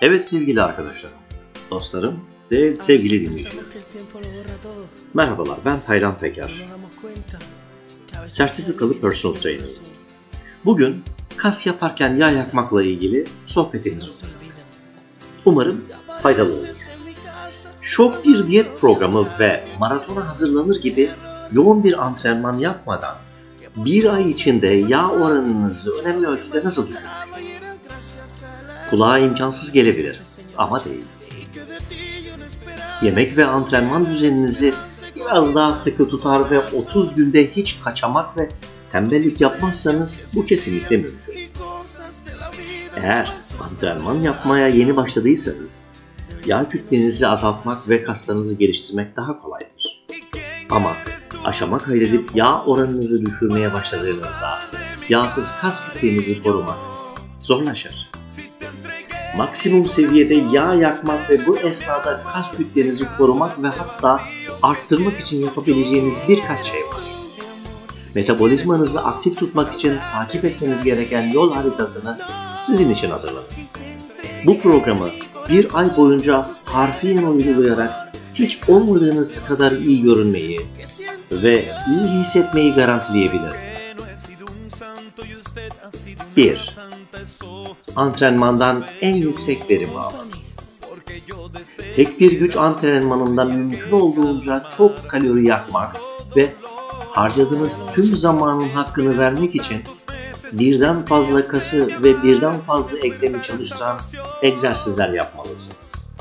Evet sevgili arkadaşlarım, dostlarım ve sevgili dinleyicilerim. Merhabalar ben Taylan Peker. Sertifikalı Personal Trainer. Bugün kas yaparken yağ yakmakla ilgili sohbetimiz olur. Umarım faydalı olur. Şok bir diyet programı ve maratona hazırlanır gibi yoğun bir antrenman yapmadan bir ay içinde yağ oranınızı önemli ölçüde nasıl düşürürsünüz? Kulağa imkansız gelebilir ama değil. Yemek ve antrenman düzeninizi biraz daha sıkı tutar ve 30 günde hiç kaçamak ve tembellik yapmazsanız bu kesinlikle mümkün. Eğer antrenman yapmaya yeni başladıysanız yağ kütlenizi azaltmak ve kaslarınızı geliştirmek daha kolaydır. Ama aşama kaydedip yağ oranınızı düşürmeye başladığınızda yağsız kas kütlenizi korumak zorlaşır. Maksimum seviyede yağ yakmak ve bu esnada kas kütlenizi korumak ve hatta arttırmak için yapabileceğiniz birkaç şey var. Metabolizmanızı aktif tutmak için takip etmeniz gereken yol haritasını sizin için hazırladım. Bu programı bir ay boyunca harfiyen uygulayarak hiç olmadığınız kadar iyi görünmeyi ve iyi hissetmeyi garantileyebilirsiniz. 1. Antrenmandan en yüksek verimi alın. Tek bir güç antrenmanında mümkün olduğunca çok kalori yakmak ve harcadığınız tüm zamanın hakkını vermek için birden fazla kası ve birden fazla eklemi çalıştıran egzersizler yapmalısınız.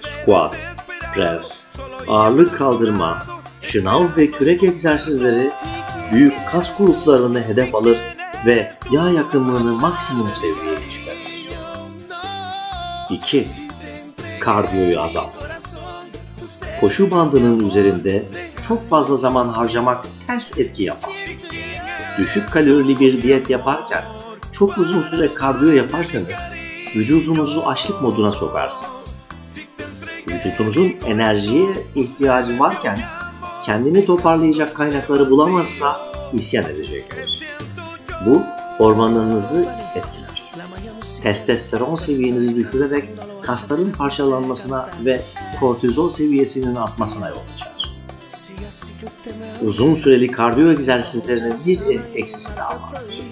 Squat, press, ağırlık kaldırma, şınav ve kürek egzersizleri büyük kas gruplarını hedef alır ve yağ yakımını maksimum seviyeye çıkarır. 2. Kardiyoyu azalt. Koşu bandının üzerinde çok fazla zaman harcamak ters etki yapar. Düşük kalorili bir diyet yaparken çok uzun süre kardiyo yaparsanız vücudunuzu açlık moduna sokarsınız. Vücudunuzun enerjiye ihtiyacı varken kendini toparlayacak kaynakları bulamazsa isyan edecektir. Bu hormonlarınızı etkiler. Testosteron seviyenizi düşürerek kasların parçalanmasına ve kortizol seviyesinin artmasına yol açar. Uzun süreli kardiyo egzersizlerinin bir eksisi daha vardır.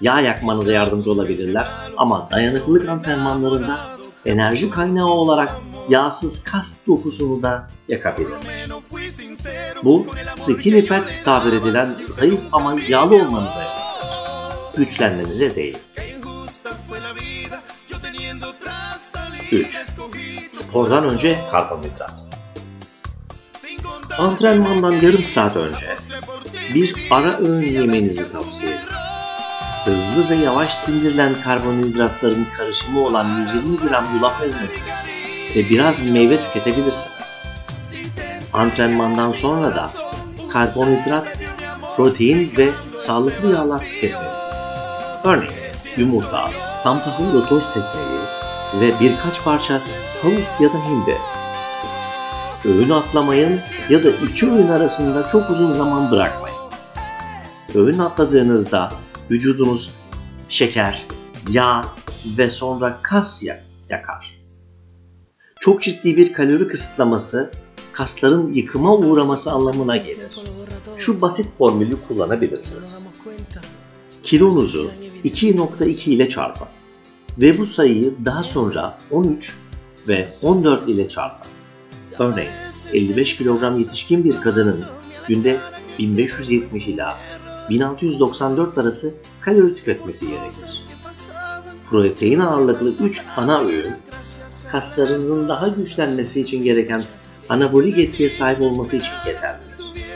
Yağ yakmanıza yardımcı olabilirler ama dayanıklılık antrenmanlarında enerji kaynağı olarak yağsız kas dokusunu da yakabilir. Bu skinny fat tabir edilen zayıf ama yağlı olmanıza yarar. Güçlenmenize değil. 3. Spordan önce karbonhidrat. Antrenmandan yarım saat önce bir ara öğün yemenizi tavsiye ederim. Hızlı ve yavaş sindirilen karbonhidratların karışımı olan 120 gram yulaf ezmesi ve biraz meyve tüketebilirsiniz. Antrenmandan sonra da karbonhidrat, protein ve sağlıklı yağlar tüketmelisiniz. Örneğin yumurta, tam tahıllı toz ekmeği ve birkaç parça tavuk ya da hindi. Öğün atlamayın ya da iki öğün arasında çok uzun zaman bırakmayın. Öğün atladığınızda vücudunuz şeker, yağ ve sonra kas yakar. Çok ciddi bir kalori kısıtlaması kasların yıkıma uğraması anlamına gelir. Şu basit formülü kullanabilirsiniz. Kilonuzu 2.2 ile çarpın ve bu sayıyı daha sonra 13 ve 14 ile çarpın. Örneğin 55 kilogram yetişkin bir kadının günde 1570 ila 1694 arası kalori tüketmesi gerekir. Protein ağırlıklı 3 ana öğün, kaslarınızın daha güçlenmesi için gereken anabolik etkiye sahip olması için yeterlidir.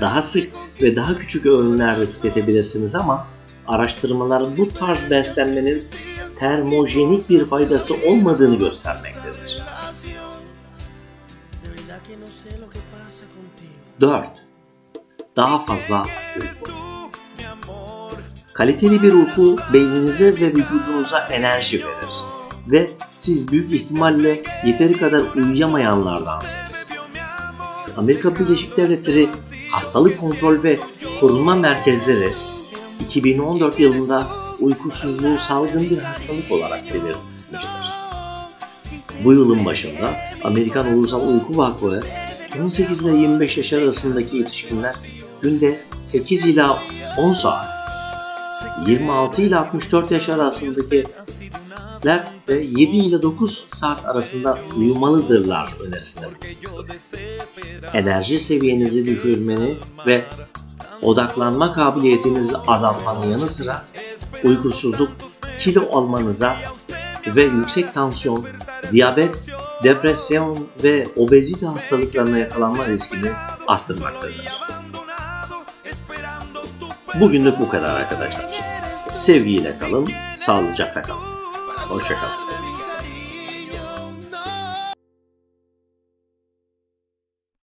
Daha sık ve daha küçük öğünlerde tüketebilirsiniz ama araştırmalar bu tarz beslenmenin termojenik bir faydası olmadığını göstermektedir. 4. Daha fazla uyku. Kaliteli bir uyku beyninize ve vücudunuza enerji verir ve siz büyük ihtimalle yeteri kadar uyuyamayanlardansınız. Amerika Birleşik Devletleri Hastalık Kontrol ve Korunma Merkezleri 2014 yılında uykusuzluğu salgın bir hastalık olarak belirtmiştir. Bu yılın başında Amerikan Ulusal Uyku Vakfı 18 ile 25 yaş arasındaki yetişkinler günde 8 ila 10 saat, 26 ile 64 yaş ve 7 ile 9 saat arasında uyumalıdırlar önerisinde. Enerji seviyenizi düşürmeni ve odaklanma kabiliyetinizi azaltmanın yanı sıra uykusuzluk, kilo almanıza ve yüksek tansiyon, diyabet, depresyon ve obezite hastalıklarına yakalanma riskini arttırmaktadır. Bugünlük bu kadar arkadaşlar. Sevgiyle kalın, sağlıcakla kalın. Osho Health.